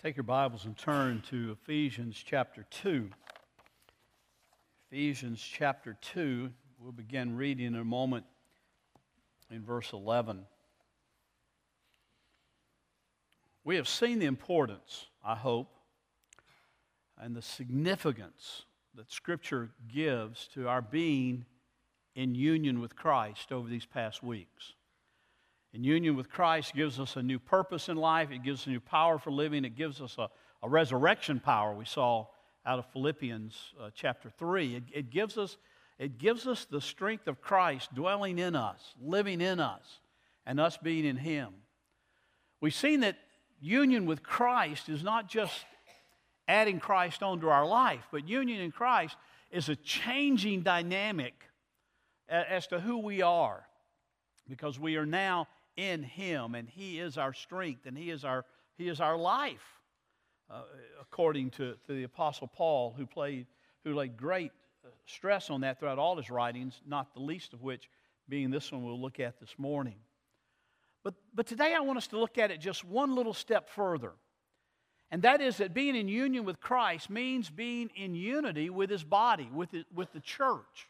Take your Bibles and turn to Ephesians chapter 2. Ephesians chapter 2, we'll begin reading in a moment in verse 11. We have seen the importance, I hope, and the significance that Scripture gives to our being in union with Christ over these past weeks. In union with Christ gives us a new purpose in life. It gives us a new power for living. It gives us a, a resurrection power we saw out of Philippians uh, chapter 3. It, it, gives us, it gives us the strength of Christ dwelling in us, living in us, and us being in Him. We've seen that union with Christ is not just adding Christ onto our life, but union in Christ is a changing dynamic as to who we are because we are now in him and he is our strength and he is our, he is our life, uh, according to, to the Apostle Paul, who, played, who laid great uh, stress on that throughout all his writings, not the least of which being this one we'll look at this morning. But, but today I want us to look at it just one little step further. And that is that being in union with Christ means being in unity with his body, with, it, with the church.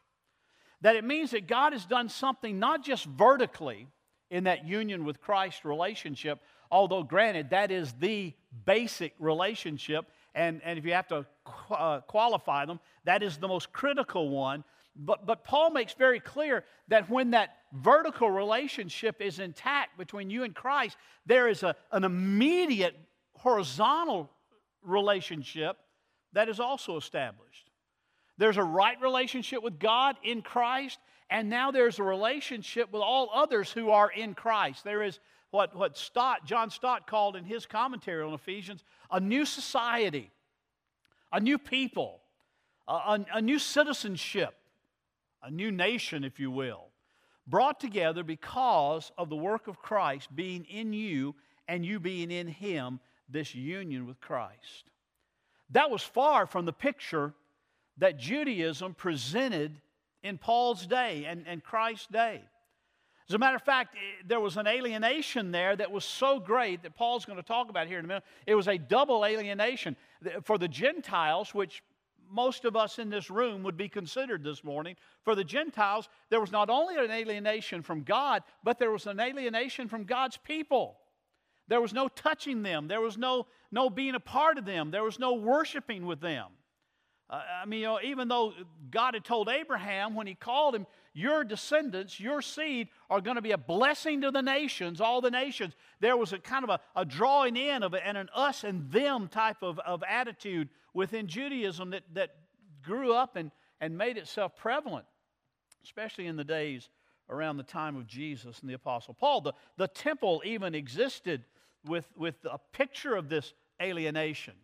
That it means that God has done something not just vertically, in that union with Christ relationship, although granted, that is the basic relationship. And, and if you have to uh, qualify them, that is the most critical one. But, but Paul makes very clear that when that vertical relationship is intact between you and Christ, there is a, an immediate horizontal relationship that is also established. There's a right relationship with God in Christ, and now there's a relationship with all others who are in Christ. There is what, what Stott, John Stott called in his commentary on Ephesians a new society, a new people, a, a, a new citizenship, a new nation, if you will, brought together because of the work of Christ being in you and you being in Him, this union with Christ. That was far from the picture that Judaism presented in Paul's day and, and Christ's day. As a matter of fact, eh, there was an alienation there that was so great that Paul's going to talk about here in a minute. It was a double alienation. For the Gentiles, which most of us in this room would be considered this morning, for the Gentiles, there was not only an alienation from God, but there was an alienation from God's people. There was no touching them, there was no, no being a part of them, there was no worshiping with them. Uh, I mean, you know, even though God had told Abraham when he called him, your descendants, your seed, are going to be a blessing to the nations, all the nations. There was a kind of a, a drawing in of and an us and them type of, of attitude within Judaism that, that grew up and, and made itself prevalent, especially in the days around the time of Jesus and the Apostle Paul. The, the temple even existed with, with a picture of this alienation.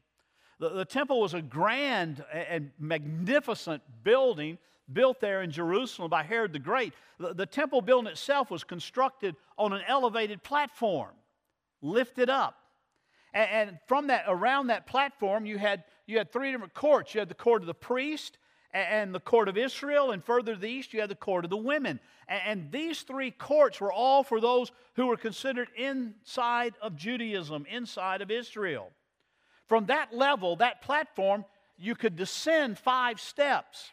The, the temple was a grand and magnificent building built there in Jerusalem by Herod the Great. The, the temple building itself was constructed on an elevated platform, lifted up. And, and from that, around that platform, you had, you had three different courts. You had the court of the priest, and the court of Israel, and further to the east, you had the court of the women. And these three courts were all for those who were considered inside of Judaism, inside of Israel. From that level, that platform, you could descend five steps.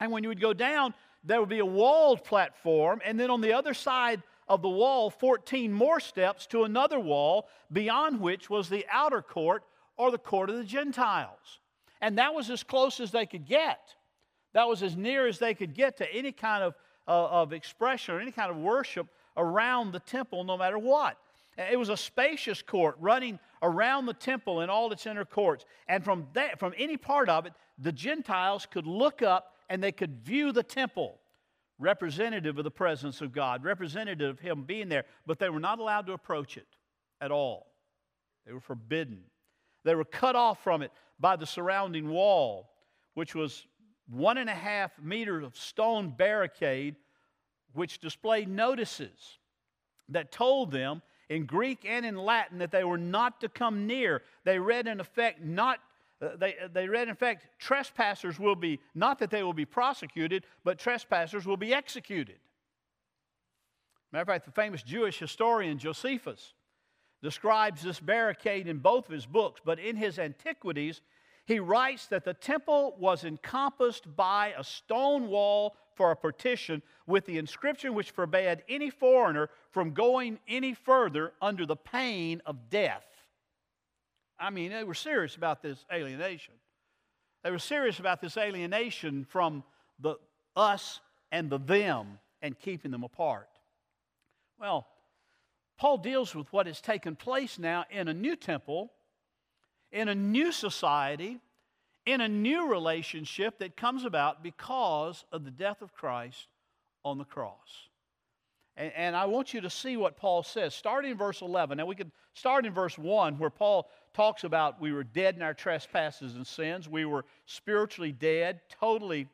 And when you would go down, there would be a walled platform, and then on the other side of the wall, 14 more steps to another wall, beyond which was the outer court or the court of the Gentiles. And that was as close as they could get. That was as near as they could get to any kind of, uh, of expression or any kind of worship around the temple, no matter what. It was a spacious court running around the temple in all its inner courts. And from, that, from any part of it, the Gentiles could look up and they could view the temple, representative of the presence of God, representative of Him being there. But they were not allowed to approach it at all, they were forbidden. They were cut off from it by the surrounding wall, which was one and a half meter of stone barricade, which displayed notices that told them in Greek and in Latin that they were not to come near. They read, in effect, not. Uh, they, they read, in effect, trespassers will be, not that they will be prosecuted, but trespassers will be executed. Matter of fact, the famous Jewish historian Josephus describes this barricade in both of his books, but in his Antiquities, he writes that the temple was encompassed by a stone wall for a partition with the inscription which forbade any foreigner from going any further under the pain of death. I mean, they were serious about this alienation. They were serious about this alienation from the us and the them and keeping them apart. Well, Paul deals with what has taken place now in a new temple, in a new society, in a new relationship that comes about because of the death of Christ on the cross. And, and, I want you to see what Paul says, starting in verse 11. Now, we could start in verse 1, where Paul talks about we were dead in our trespasses and sins. We were spiritually dead, totally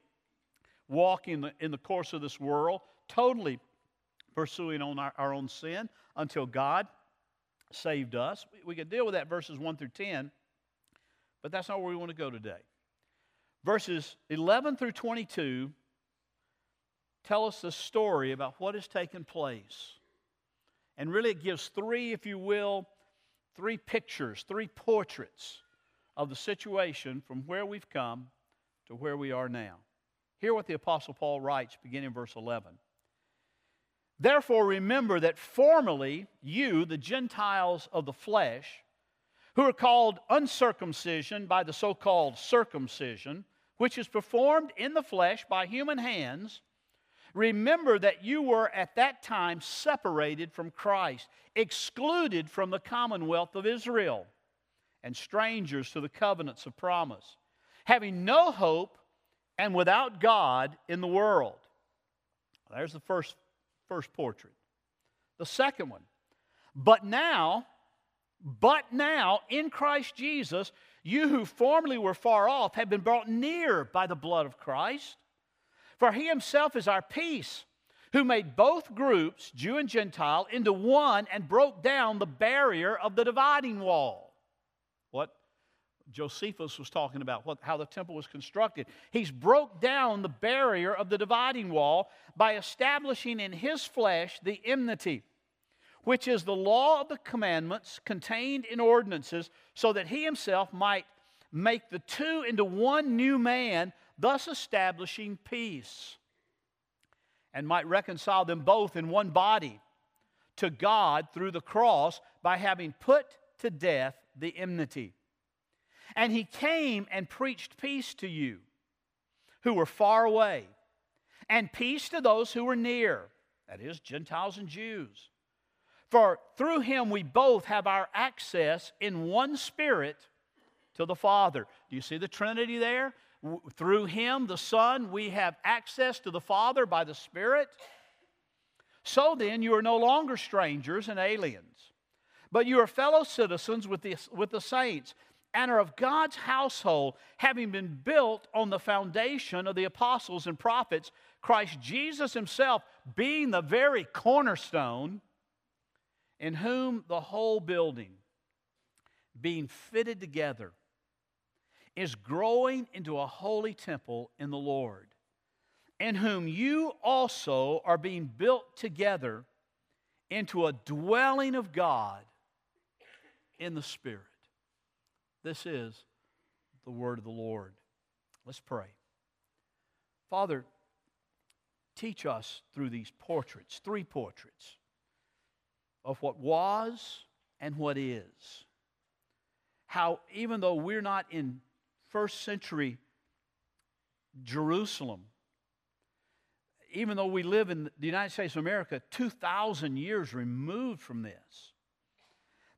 walking in, in the course of this world, totally pursuing on our, our own sin until God saved us. We, we could deal with that verses 1 through 10. But that's not where we want to go today. Verses 11 through 22 tell us the story about what has taken place. And really, it gives three, if you will, three pictures, three portraits of the situation from where we've come to where we are now. Hear what the Apostle Paul writes, beginning in verse 11. Therefore, remember that formerly you, the Gentiles of the flesh, who are called uncircumcision by the so called circumcision, which is performed in the flesh by human hands, remember that you were at that time separated from Christ, excluded from the commonwealth of Israel, and strangers to the covenants of promise, having no hope and without God in the world. There's the first, first portrait. The second one. But now, but now, in Christ Jesus, you who formerly were far off have been brought near by the blood of Christ. For he himself is our peace, who made both groups, Jew and Gentile, into one and broke down the barrier of the dividing wall. What Josephus was talking about, what, how the temple was constructed. He's broke down the barrier of the dividing wall by establishing in his flesh the enmity which is the law of the commandments contained in ordinances, so that he himself might make the two into one new man, thus establishing peace, and might reconcile them both in one body to God through the cross by having put to death the enmity. And he came and preached peace to you who were far away, and peace to those who were near, that is, Gentiles and Jews. For through him we both have our access in one spirit to the Father. Do you see the Trinity there? Through him, the Son, we have access to the Father by the Spirit. So then, you are no longer strangers and aliens, but you are fellow citizens with the, with the saints and are of God's household, having been built on the foundation of the apostles and prophets, Christ Jesus himself being the very cornerstone in whom the whole building, being fitted together, is growing into a holy temple in the Lord, in whom you also are being built together into a dwelling of God in the Spirit. This is the word of the Lord. Let's pray. Father, teach us through these portraits, three portraits of what was and what is. How, even though we're not in first century Jerusalem, even though we live in the United States of America 2,000 years removed from this,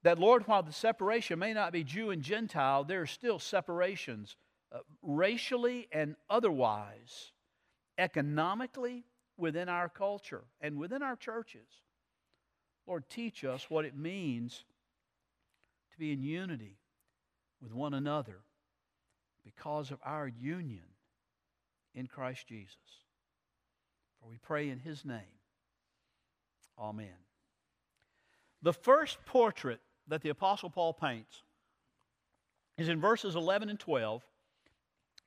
that Lord, while the separation may not be Jew and Gentile, there are still separations uh, racially and otherwise, economically within our culture and within our churches. Lord, teach us what it means to be in unity with one another because of our union in Christ Jesus. For we pray in His name. Amen. The first portrait that the Apostle Paul paints is in verses 11 and 12,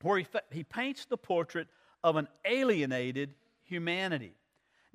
where he, he paints the portrait of an alienated humanity.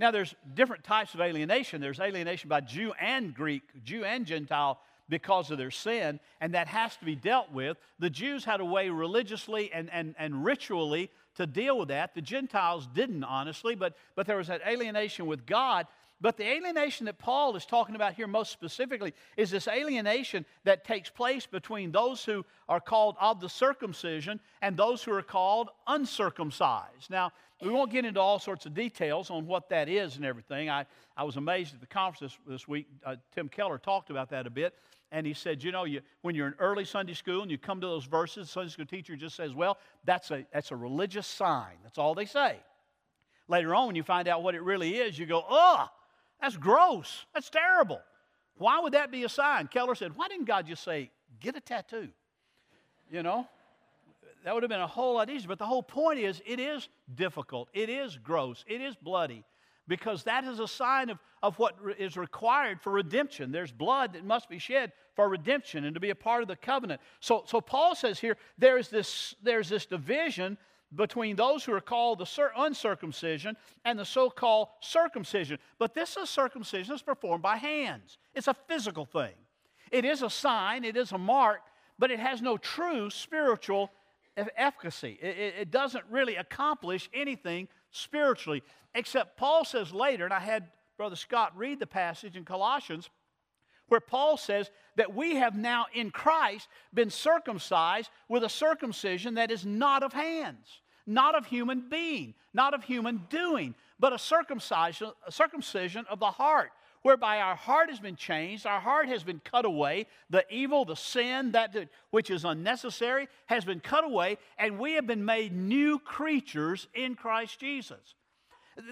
Now, there's different types of alienation. There's alienation by Jew and Greek, Jew and Gentile because of their sin, and that has to be dealt with. The Jews had a way religiously and, and, and ritually to deal with that. The Gentiles didn't, honestly, but, but there was that alienation with God. But the alienation that Paul is talking about here most specifically is this alienation that takes place between those who are called of the circumcision and those who are called uncircumcised. Now, we won't get into all sorts of details on what that is and everything. I, I was amazed at the conference this, this week. Uh, Tim Keller talked about that a bit. And he said, you know, you, when you're in early Sunday school and you come to those verses, the Sunday school teacher just says, well, that's a, that's a religious sign. That's all they say. Later on, when you find out what it really is, you go, ugh, that's gross. That's terrible. Why would that be a sign? Keller said, why didn't God just say, get a tattoo? You know? That would have been a whole lot easier. But the whole point is, it is difficult. It is gross. It is bloody because that is a sign of, of what is required for redemption. There's blood that must be shed for redemption and to be a part of the covenant. So, so Paul says here there is this, there's this division between those who are called the uncircumcision and the so called circumcision. But this is circumcision that's performed by hands, it's a physical thing. It is a sign, it is a mark, but it has no true spiritual efficacy. It, it, it doesn't really accomplish anything spiritually. Except Paul says later, and I had Brother Scott read the passage in Colossians, where Paul says that we have now in Christ been circumcised with a circumcision that is not of hands, not of human being, not of human doing, but a circumcision, a circumcision of the heart, whereby our heart has been changed, our heart has been cut away, the evil, the sin, that which is unnecessary has been cut away, and we have been made new creatures in Christ Jesus.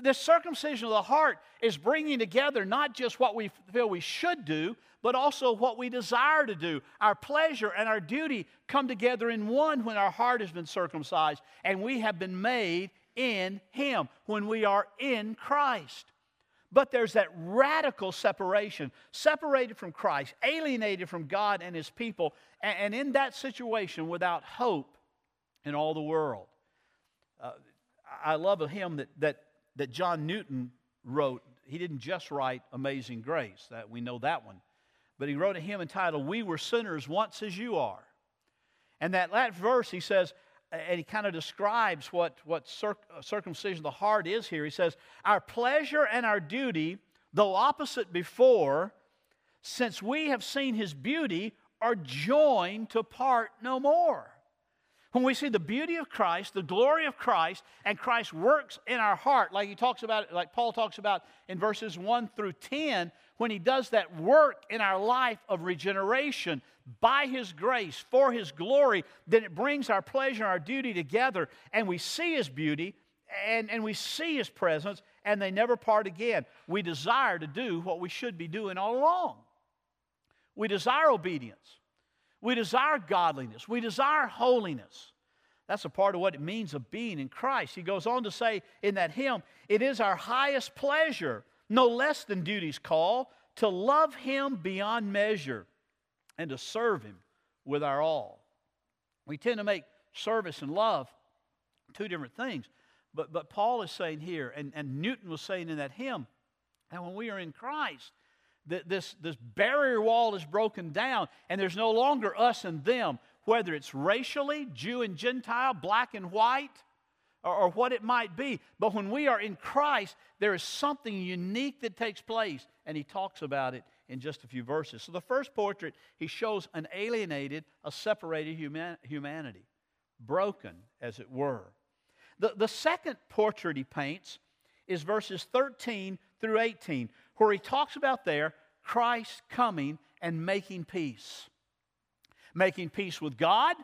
The circumcision of the heart is bringing together not just what we feel we should do, but also what we desire to do. Our pleasure and our duty come together in one when our heart has been circumcised and we have been made in Him, when we are in Christ. But there's that radical separation, separated from Christ, alienated from God and His people, and in that situation without hope in all the world. Uh, I love a hymn that, that that John Newton wrote. He didn't just write Amazing Grace, that we know that one, but he wrote a hymn entitled We Were Sinners Once as You Are. And that last verse, he says, and he kind of describes what, what circ- uh, circumcision of the heart is here. He says, Our pleasure and our duty, though opposite before, since we have seen his beauty, are joined to part no more. When we see the beauty of Christ, the glory of Christ, and Christ works in our heart, like he talks about, like Paul talks about in verses 1 through 10, when he does that work in our life of regeneration by his grace, for his glory, then it brings our pleasure and our duty together, and we see his beauty and, and we see his presence, and they never part again. We desire to do what we should be doing all along. We desire obedience. We desire godliness. We desire holiness. That's a part of what it means of being in Christ. He goes on to say in that hymn, it is our highest pleasure, no less than duty's call, to love Him beyond measure and to serve Him with our all. We tend to make service and love two different things. But, but Paul is saying here, and, and Newton was saying in that hymn, that when we are in Christ, this, this barrier wall is broken down, and there's no longer us and them, whether it's racially, Jew and Gentile, black and white, or, or what it might be. But when we are in Christ, there is something unique that takes place, and he talks about it in just a few verses. So the first portrait, he shows an alienated, a separated human, humanity, broken, as it were. The, the second portrait he paints is verses 13 through 18, where he talks about there Christ coming and making peace. Making peace with God,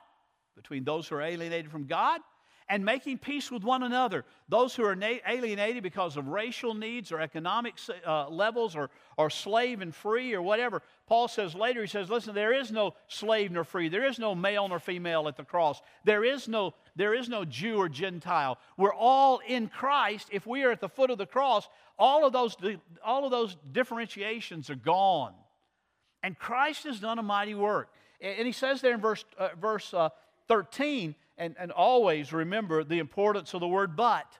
between those who are alienated from God, and making peace with one another. Those who are alienated because of racial needs or economic uh, levels or, or slave and free or whatever. Paul says later, he says, listen, there is no slave nor free. There is no male nor female at the cross. There is no, there is no Jew or Gentile. We're all in Christ. If we are at the foot of the cross, all of those, all of those differentiations are gone. And Christ has done a mighty work. And he says there in verse, uh, verse uh, 13, and, and always remember the importance of the word but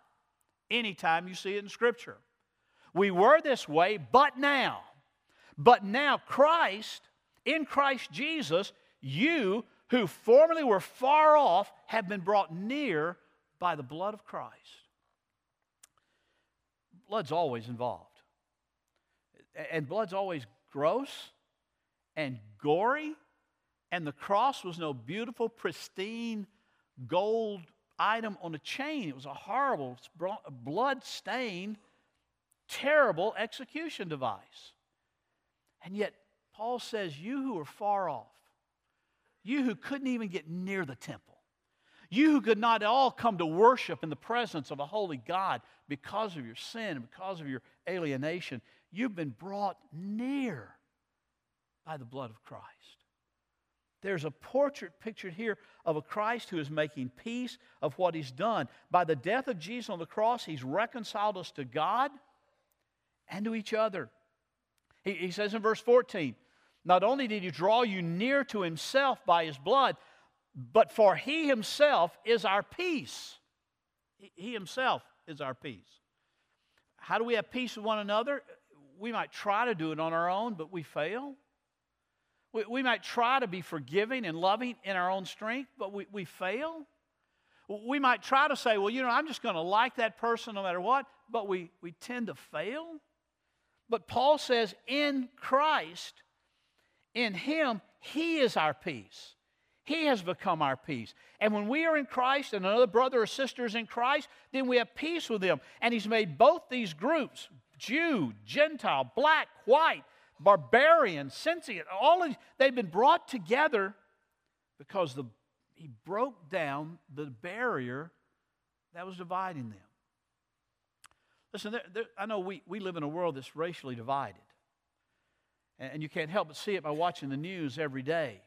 anytime you see it in Scripture. We were this way, but now. But now, Christ, in Christ Jesus, you who formerly were far off have been brought near by the blood of Christ. Blood's always involved. And blood's always gross and gory. And the cross was no beautiful, pristine gold item on a chain. It was a horrible, blood stained, terrible execution device. And yet, Paul says, You who are far off, you who couldn't even get near the temple, you who could not at all come to worship in the presence of a holy God because of your sin and because of your alienation, you've been brought near by the blood of Christ. There's a portrait pictured here of a Christ who is making peace of what he's done. By the death of Jesus on the cross, he's reconciled us to God and to each other. He, he says in verse 14, not only did he draw you near to himself by his blood, but for he himself is our peace. He, himself is our peace. How do we have peace with one another? We might try to do it on our own, but we fail. We, we might try to be forgiving and loving in our own strength, but we, we fail. We might try to say, well, you know, I'm just going to like that person no matter what, but we, we tend to fail. But Paul says, in Christ, in Him, He is our peace. He has become our peace. And when we are in Christ and another brother or sister is in Christ, then we have peace with them. And He's made both these groups Jew, Gentile, black, white, barbarian, Scythian, all of they've been brought together because the, He broke down the barrier that was dividing them. Listen, there, there, I know we, we live in a world that's racially divided. And, and you can't help but see it by watching the news every day.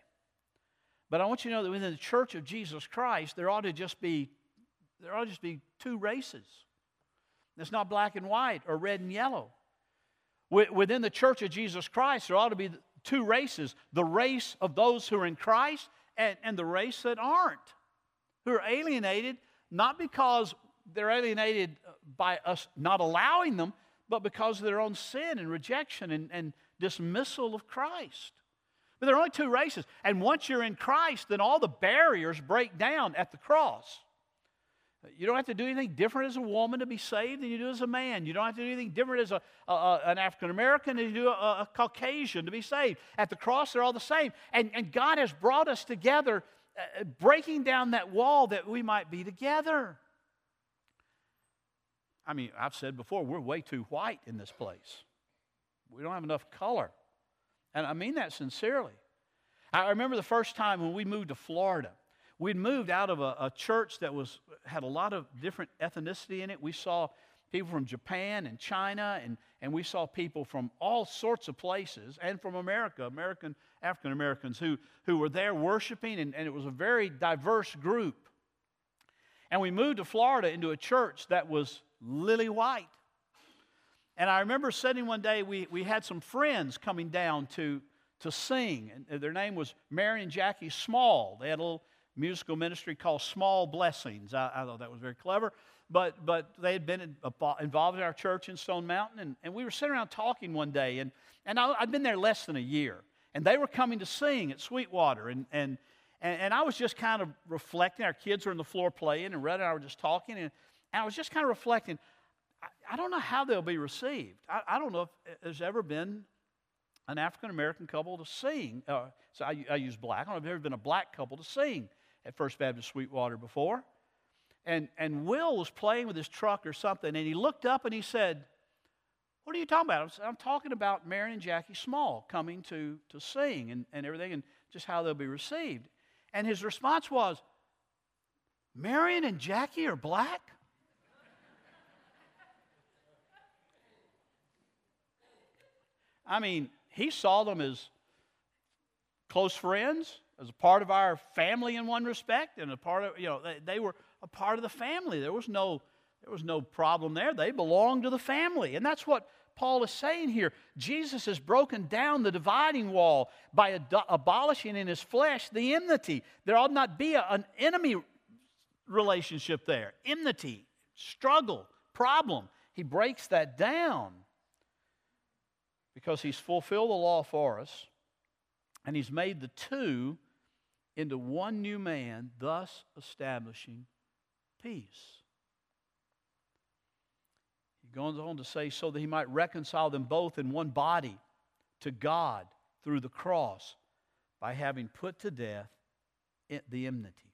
But I want you to know that within the church of Jesus Christ, there ought to just be, there ought to just be two races. It's not black and white or red and yellow. Within the church of Jesus Christ, there ought to be two races the race of those who are in Christ and, and the race that aren't, who are alienated, not because they're alienated by us not allowing them, but because of their own sin and rejection and, and dismissal of Christ. But there are only two races. And once you're in Christ, then all the barriers break down at the cross. You don't have to do anything different as a woman to be saved than you do as a man. You don't have to do anything different as a, a an African American than you do a, a, Caucasian to be saved. At the cross, they're all the same. And, and God has brought us together, uh, breaking down that wall that we might be together. I mean, I've said before, we're way too white in this place. We don't have enough color. And I mean that sincerely. I remember the first time when we moved to Florida. We'd moved out of a, a, church that was had a lot of different ethnicity in it. We saw people from Japan and China, and, and we saw people from all sorts of places, and from America, American African Americans who, who were there worshiping, and, and it was a very diverse group. And we moved to Florida into a church that was lily white. And I remember sitting one day, we, we had some friends coming down to, to sing. And their name was Mary and Jackie Small. They had a little musical ministry called Small Blessings. I, I thought that was very clever. But, but they had been involved in our church in Stone Mountain. And, and we were sitting around talking one day. And, and I, I'd been there less than a year. And they were coming to sing at Sweetwater. And, and, and, and I was just kind of reflecting. Our kids were on the floor playing, and Red and I were just talking. And, and I was just kind of reflecting. I, I don't know how they'll be received. I, I, don't know if there's ever been an African American couple to sing. Uh, so I, I, use black. I don't know if there's ever been a black couple to sing at First Baptist Sweetwater before. And, and Will was playing with his truck or something, and he looked up and he said, What are you talking about? I'm, I'm talking about Mary and Jackie Small coming to, to sing and, and everything, and just how they'll be received. And his response was, Marion and Jackie are black? I mean, he saw them as close friends, as a part of our family in one respect, and a part of, you know, they, they were a part of the family. There was no there was no problem there. They belonged to the family. And that's what Paul is saying here. Jesus has broken down the dividing wall by ad- abolishing in his flesh the enmity. There ought not be a, an enemy relationship there. Enmity, struggle, problem. He breaks that down. Because he's fulfilled the law for us and he's made the two into one new man, thus establishing peace. He goes on to say, so that he might reconcile them both in one body to God through the cross by having put to death the enmity.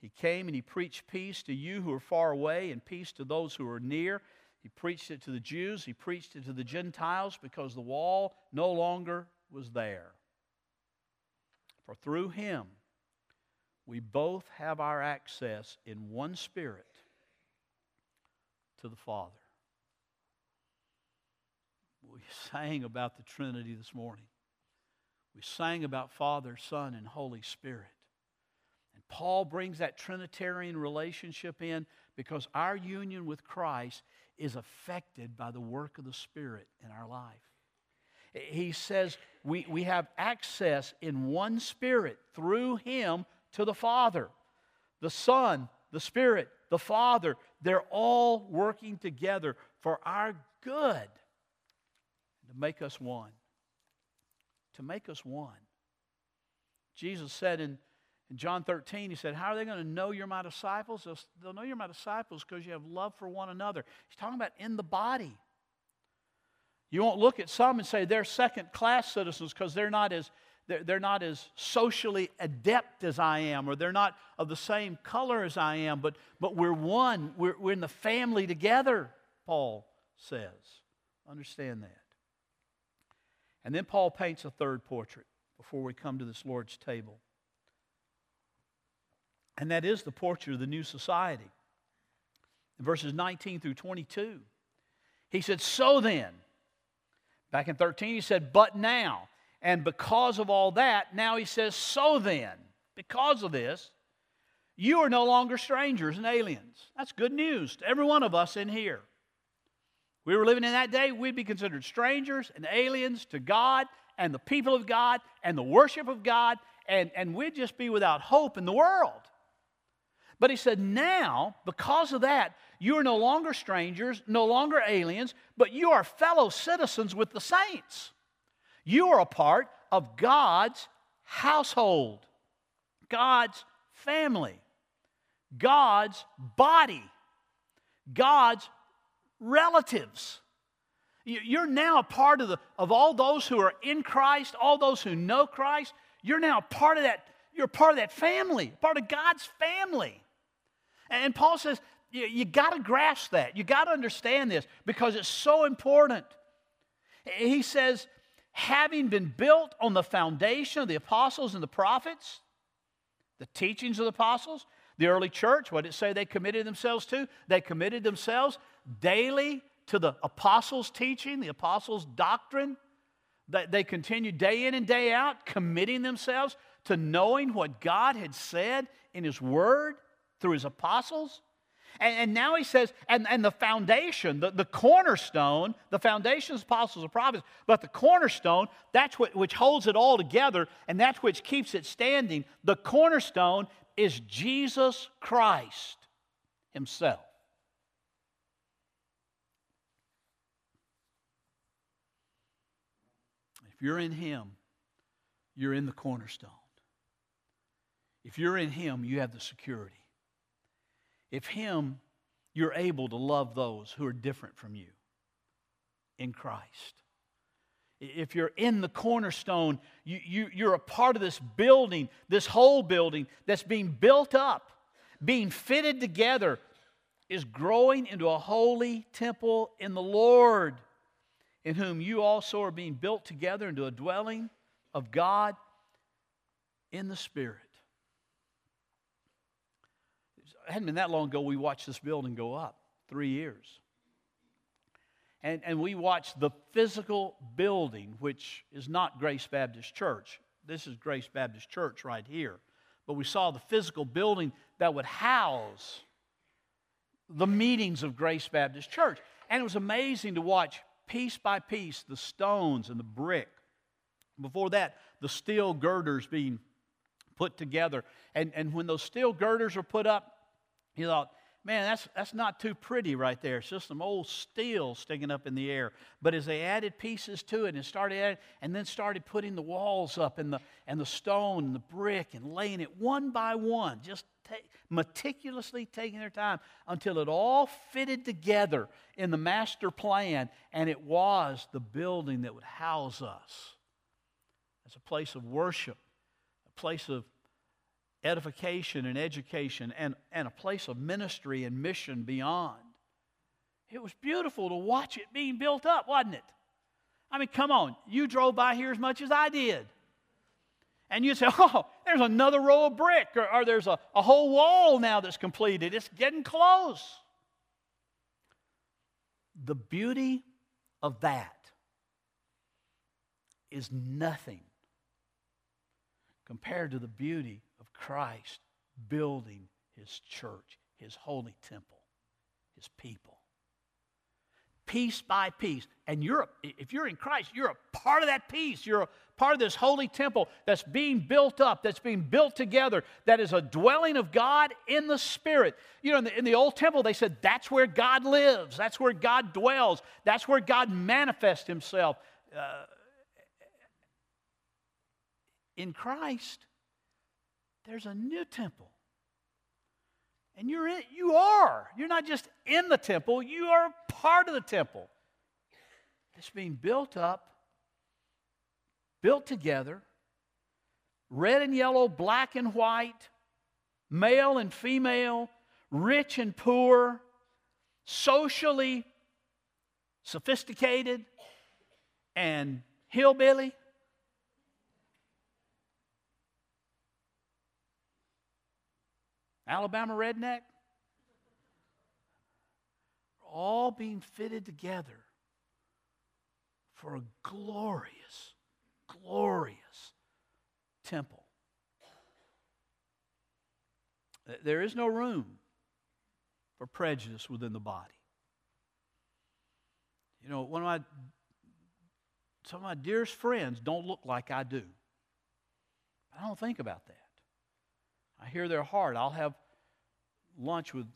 He came and he preached peace to you who are far away and peace to those who are near. He preached it to the Jews, he preached it to the Gentiles because the wall no longer was there. For through him we both have our access in one spirit to the Father. We sang about the Trinity this morning. We sang about Father, Son, and Holy Spirit. And Paul brings that Trinitarian relationship in because our union with Christ is affected by the work of the Spirit in our life. He says we, we have access in one Spirit through Him to the Father. The Son, the Spirit, the Father, they're all working together for our good to make us one. To make us one. Jesus said in, in John 13, He said, How are they going to know you're my disciples? They'll, they'll know you're my disciples because you have love for one another. He's talking about in the body. You won't look at some and say they're second class citizens because they're not as they're, not as socially adept as I am, or they're not of the same color as I am, but, but we're one. We're, we're in the family together, Paul says. Understand that. And then Paul paints a third portrait before we come to this Lord's table. And that is the portrait of the new society. In verses 19 through 22, he said, So then, Back in 13, he said, but now. And because of all that, now he says, so then, because of this, you are no longer strangers and aliens. That's good news to every one of us in here. We were living in that day, we'd be considered strangers and aliens to God and the people of God and the worship of God, and, and we'd just be without hope in the world. But he said, now, because of that, you are no longer strangers, no longer aliens, but you are fellow citizens with the saints. You are a part of God's household, God's family, God's body, God's relatives. You're now a part of, the, of all those who are in Christ, all those who know Christ. You're now part of that. You're part of that family, part of God's family. And Paul says, you, you got to grasp that. You got to understand this because it's so important. He says, having been built on the foundation of the apostles and the prophets, the teachings of the apostles, the early church, what did it say they committed themselves to? They committed themselves daily to the apostles' teaching, the apostles' doctrine. They, they continued day in and day out, committing themselves to knowing what God had said in His Word through His apostles. And, and, now he says, and, and the foundation, the, the cornerstone, the foundation is apostles and prophets, but the cornerstone, that's what which holds it all together, and that's which keeps it standing. The cornerstone is Jesus Christ Himself. If you're in Him, you're in the cornerstone. If you're in Him, you have the security. If Him, you're able to love those who are different from you in Christ. If you're in the cornerstone, you, you, you're a part of this building, this whole building that's being built up, being fitted together, is growing into a holy temple in the Lord, in whom you also are being built together into a dwelling of God in the Spirit it hadn't been that long ago we watched this building go up three years. And, and we watched the physical building, which is not Grace Baptist Church. This is Grace Baptist Church right here. But we saw the physical building that would house the meetings of Grace Baptist Church. And it was amazing to watch piece by piece the stones and the brick. Before that, the steel girders being put together. And, and when those steel girders were put up, you thought, man, that's, that's not too pretty right there. It's just some old steel sticking up in the air. But as they added pieces to it and started adding, and then started putting the walls up and the, and the stone and the brick and laying it one by one, just meticulously taking their time until it all fitted together in the master plan, and it was the building that would house us as a place of worship, a place of edification and education, and, and a place of ministry and mission beyond. It was beautiful to watch it being built up, wasn't it? I mean, come on, you drove by here as much as I did. And you say, oh, there's another row of brick, or, or there's a, a whole wall now that's completed. It's getting close. The beauty of that is nothing compared to the beauty Christ building his church, his holy temple, his people. Piece by piece. And you're, if you're in Christ, you're a part of that piece. You're a part of this holy temple that's being built up, that's being built together, that is a dwelling of God in the Spirit. You know, in the, in the old temple, they said that's where God lives, that's where God dwells, that's where God manifests himself. Uh, in Christ, there's a new temple. And you're in, you are. You're not just in the temple, you are part of the temple. It's being built up, built together, red and yellow, black and white, male and female, rich and poor, socially sophisticated and hillbilly. Alabama redneck. All being fitted together for a glorious, glorious temple. There is no room for prejudice within the body. You know, one of my some of my dearest friends don't look like I do. I don't think about that. I hear their heart. I'll have lunch with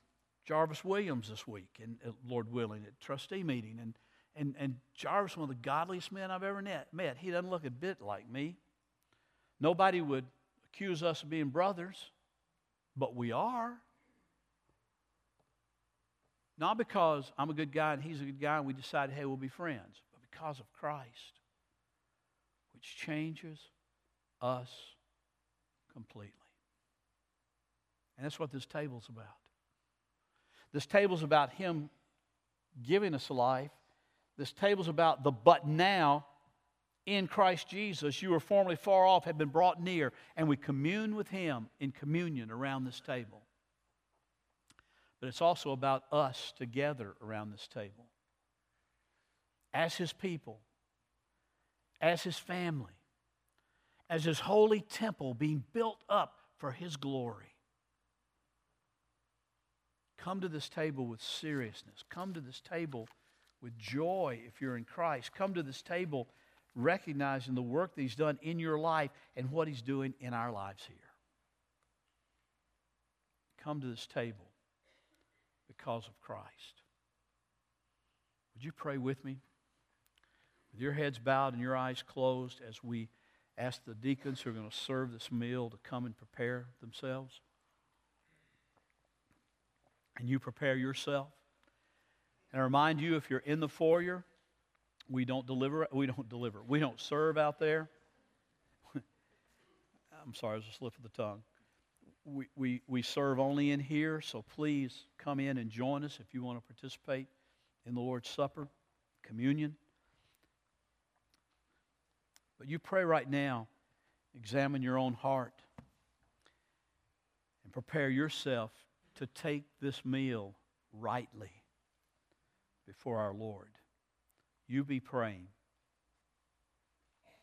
Jarvis Williams this week, and uh, Lord willing, at trustee meeting. And, and, and Jarvis, one of the godliest men I've ever met. He doesn't look a bit like me. Nobody would accuse us of being brothers, but we are. Not because I'm a good guy and he's a good guy and we decided, hey, we'll be friends, but because of Christ, which changes us completely. And that's what this table's about. This table's about Him giving us life. This table's about the but now in Christ Jesus. You were formerly far off, have been brought near, and we commune with Him in communion around this table. But it's also about us together around this table as His people, as His family, as His holy temple being built up for His glory. Come to this table with seriousness. Come to this table with joy if you're in Christ. Come to this table recognizing the work that He's done in your life and what He's doing in our lives here. Come to this table because of Christ. Would you pray with me? With your heads bowed and your eyes closed as we ask the deacons who are going to serve this meal to come and prepare themselves and you prepare yourself. And I remind you, if you're in the foyer, we don't deliver. We don't deliver. We don't serve out there. I'm sorry, it was a slip of the tongue. We, we, we serve only in here, so please come in and join us if you want to participate in the Lord's Supper, communion. But you pray right now, examine your own heart, and prepare yourself to take this meal rightly before our Lord. You be praying.